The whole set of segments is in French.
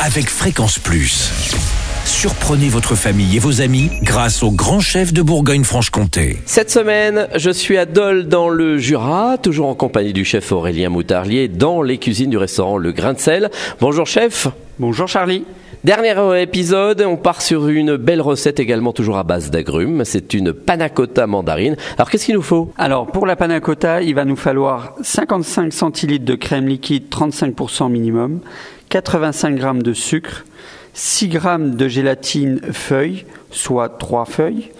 avec Fréquence Plus. Surprenez votre famille et vos amis grâce au grand chef de Bourgogne-Franche-Comté. Cette semaine, je suis à Dole dans le Jura, toujours en compagnie du chef Aurélien Moutarlier dans les cuisines du restaurant Le Grain de Sel. Bonjour chef. Bonjour Charlie. Dernier épisode, on part sur une belle recette également toujours à base d'agrumes. C'est une panna cotta mandarine. Alors qu'est-ce qu'il nous faut? Alors pour la panna cotta, il va nous falloir 55 centilitres de crème liquide 35% minimum, 85 g de sucre, 6 g de gélatine feuille, soit 3 feuilles,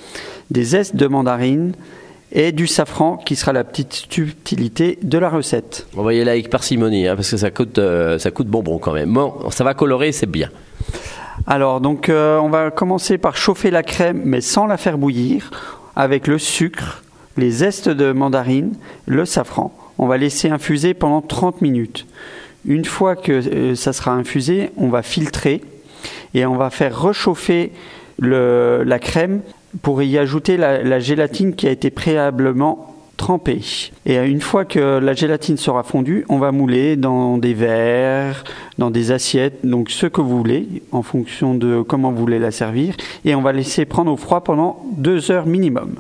des zestes de mandarine, et du safran qui sera la petite subtilité de la recette. On va y aller avec parcimonie hein, parce que ça coûte, euh, ça coûte bonbon quand même. Bon, ça va colorer, c'est bien. Alors donc euh, on va commencer par chauffer la crème mais sans la faire bouillir avec le sucre, les zestes de mandarine, le safran. On va laisser infuser pendant 30 minutes. Une fois que euh, ça sera infusé, on va filtrer et on va faire réchauffer la crème pour y ajouter la, gélatine qui a été préalablement trempée. Et une fois que la gélatine sera fondue, on va mouler dans des verres, dans des assiettes, donc ce que vous voulez, en fonction de comment vous voulez la servir. Et on va laisser prendre au froid pendant deux heures minimum.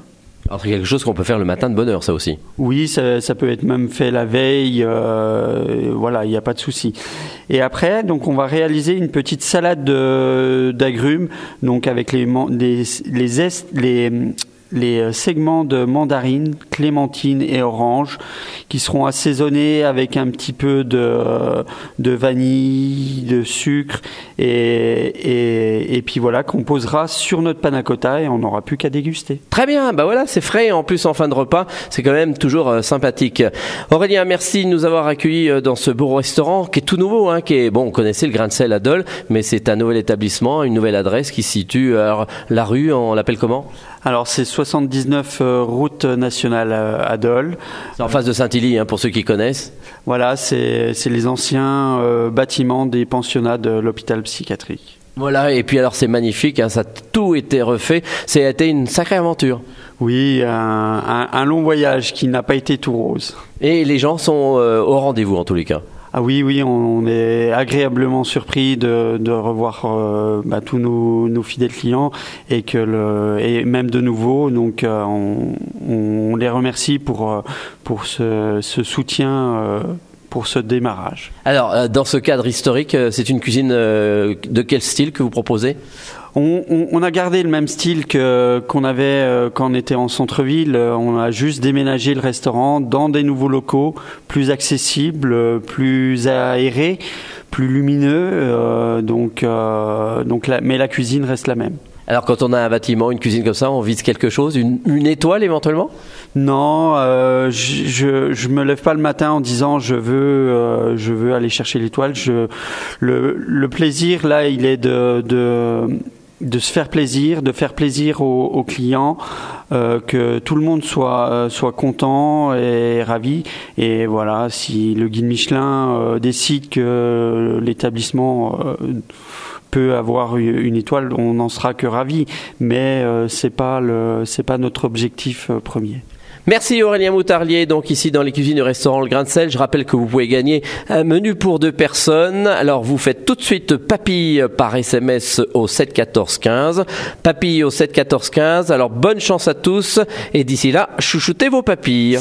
Alors c'est quelque chose qu'on peut faire le matin de bonne heure, ça aussi. Oui, ça, peut être même fait la veille. Euh, voilà, il n'y a pas de souci. Et après, donc on va réaliser une petite salade d'agrumes, donc avec les, les, les, les les euh, segments de mandarine, clémentine et orange qui seront assaisonnés avec un petit peu de, euh, de vanille, de sucre et, et, puis voilà qu'on posera sur notre panna cotta et on n'aura plus qu'à déguster. Très bien, bah voilà, c'est frais en plus en fin de repas, c'est quand même toujours euh, sympathique. Aurélien, merci de nous avoir accueillis dans ce beau restaurant qui est tout nouveau, hein, qui est bon, on connaissait le grain de sel à Dole, mais c'est un nouvel établissement, une nouvelle adresse qui situe alors, la rue, on l'appelle comment? Alors c'est 79 euh, route nationale euh, à Dole. C'est en face de Saint-Élie, hein, pour ceux qui connaissent. Voilà, c'est les anciens euh, bâtiments des pensionnats de l'hôpital psychiatrique. Voilà, et puis alors c'est magnifique, hein, ça a tout été refait. Été une sacrée aventure. Oui, un, long voyage qui n'a pas été tout rose. Et les gens sont au rendez-vous en tous les cas. Ah oui, oui, on, est agréablement surpris de, revoir euh, bah, tous nos, fidèles clients et que le, et même de nouveau. Donc, euh, on, les remercie pour euh, pour ce, soutien. Pour ce démarrage. Alors, dans ce cadre historique, c'est une cuisine de quel style que vous proposez? On, a gardé le même style que qu'on avait euh, quand on était en centre-ville. Euh, on a juste déménagé le restaurant dans des nouveaux locaux, plus accessibles, plus aérés, plus lumineux. donc, donc mais la cuisine reste la même. Alors quand on a un bâtiment, une cuisine comme ça, on vise quelque chose, une, étoile éventuellement? Non, euh, je, je me lève pas le matin en disant je veux euh, je veux aller chercher l'étoile. le, le plaisir là, il est de, de se faire plaisir, de faire plaisir aux, clients, euh, que tout le monde soit soit content et ravi. Et voilà, si le guide Michelin décide que l'établissement peut avoir une étoile, on n'en sera que ravi, mais euh, c'est pas le, c'est pas notre objectif euh, premier. Merci Aurélien Moutarlier, donc ici dans les cuisines du restaurant Le Grain de Sel. Je rappelle que vous pouvez gagner un menu pour deux personnes. Alors vous faites tout de suite papille par SMS au 7 14 15. Papille au 7 14 15. Alors bonne chance à tous et d'ici là, chouchoutez vos papilles.